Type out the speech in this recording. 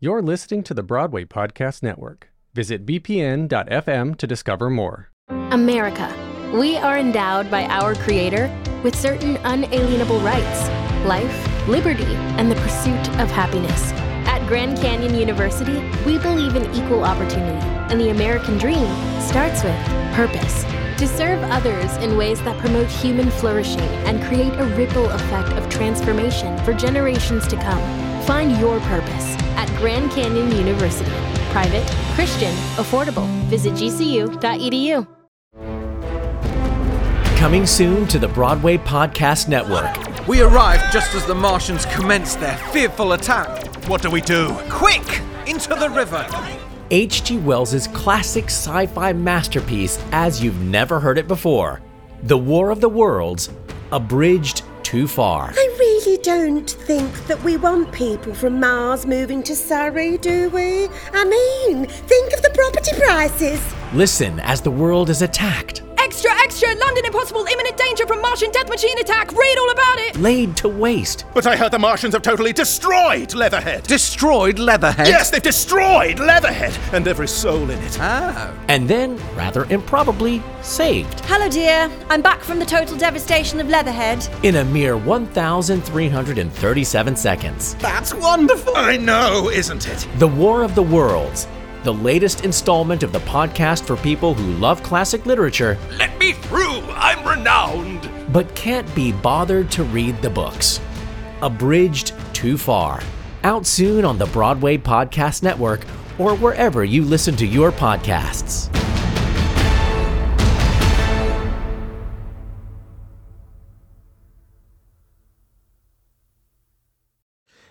You're listening to the Broadway Podcast Network. Visit bpn.fm to discover more. America. We are endowed by our Creator with certain unalienable rights life, liberty, and the pursuit of happiness. At Grand Canyon University, we believe in equal opportunity, and the American dream starts with purpose. To serve others in ways that promote human flourishing and create a ripple effect of transformation for generations to come. Find your purpose at Grand Canyon University. Private, Christian, affordable. Visit gcu.edu. Coming soon to the Broadway Podcast Network. We arrived just as the Martians commenced their fearful attack. What do we do? Quick! Into the river! H.G. Wells' classic sci fi masterpiece, as you've never heard it before The War of the Worlds, Abridged Too Far. Don't think that we want people from Mars moving to Surrey, do we? I mean, think of the property prices. Listen as the world is attacked, Extra, extra! London impossible! Imminent danger from Martian death machine attack! Read all about it! laid to waste. But I heard the Martians have totally destroyed Leatherhead. Destroyed Leatherhead? yes, they've destroyed Leatherhead and every soul in it. Oh. And then, rather improbably, saved. Hello, dear. I'm back from the total devastation of Leatherhead. In a mere 1,337 seconds. That's wonderful! I know, isn't it? The War of the Worlds, the latest installment of the podcast for people who love classic literature Let me through. I'm renowned. but can't be bothered to read the books. Abridged Too Far. Out soon on the Broadway Podcast Network or wherever you listen to your podcasts.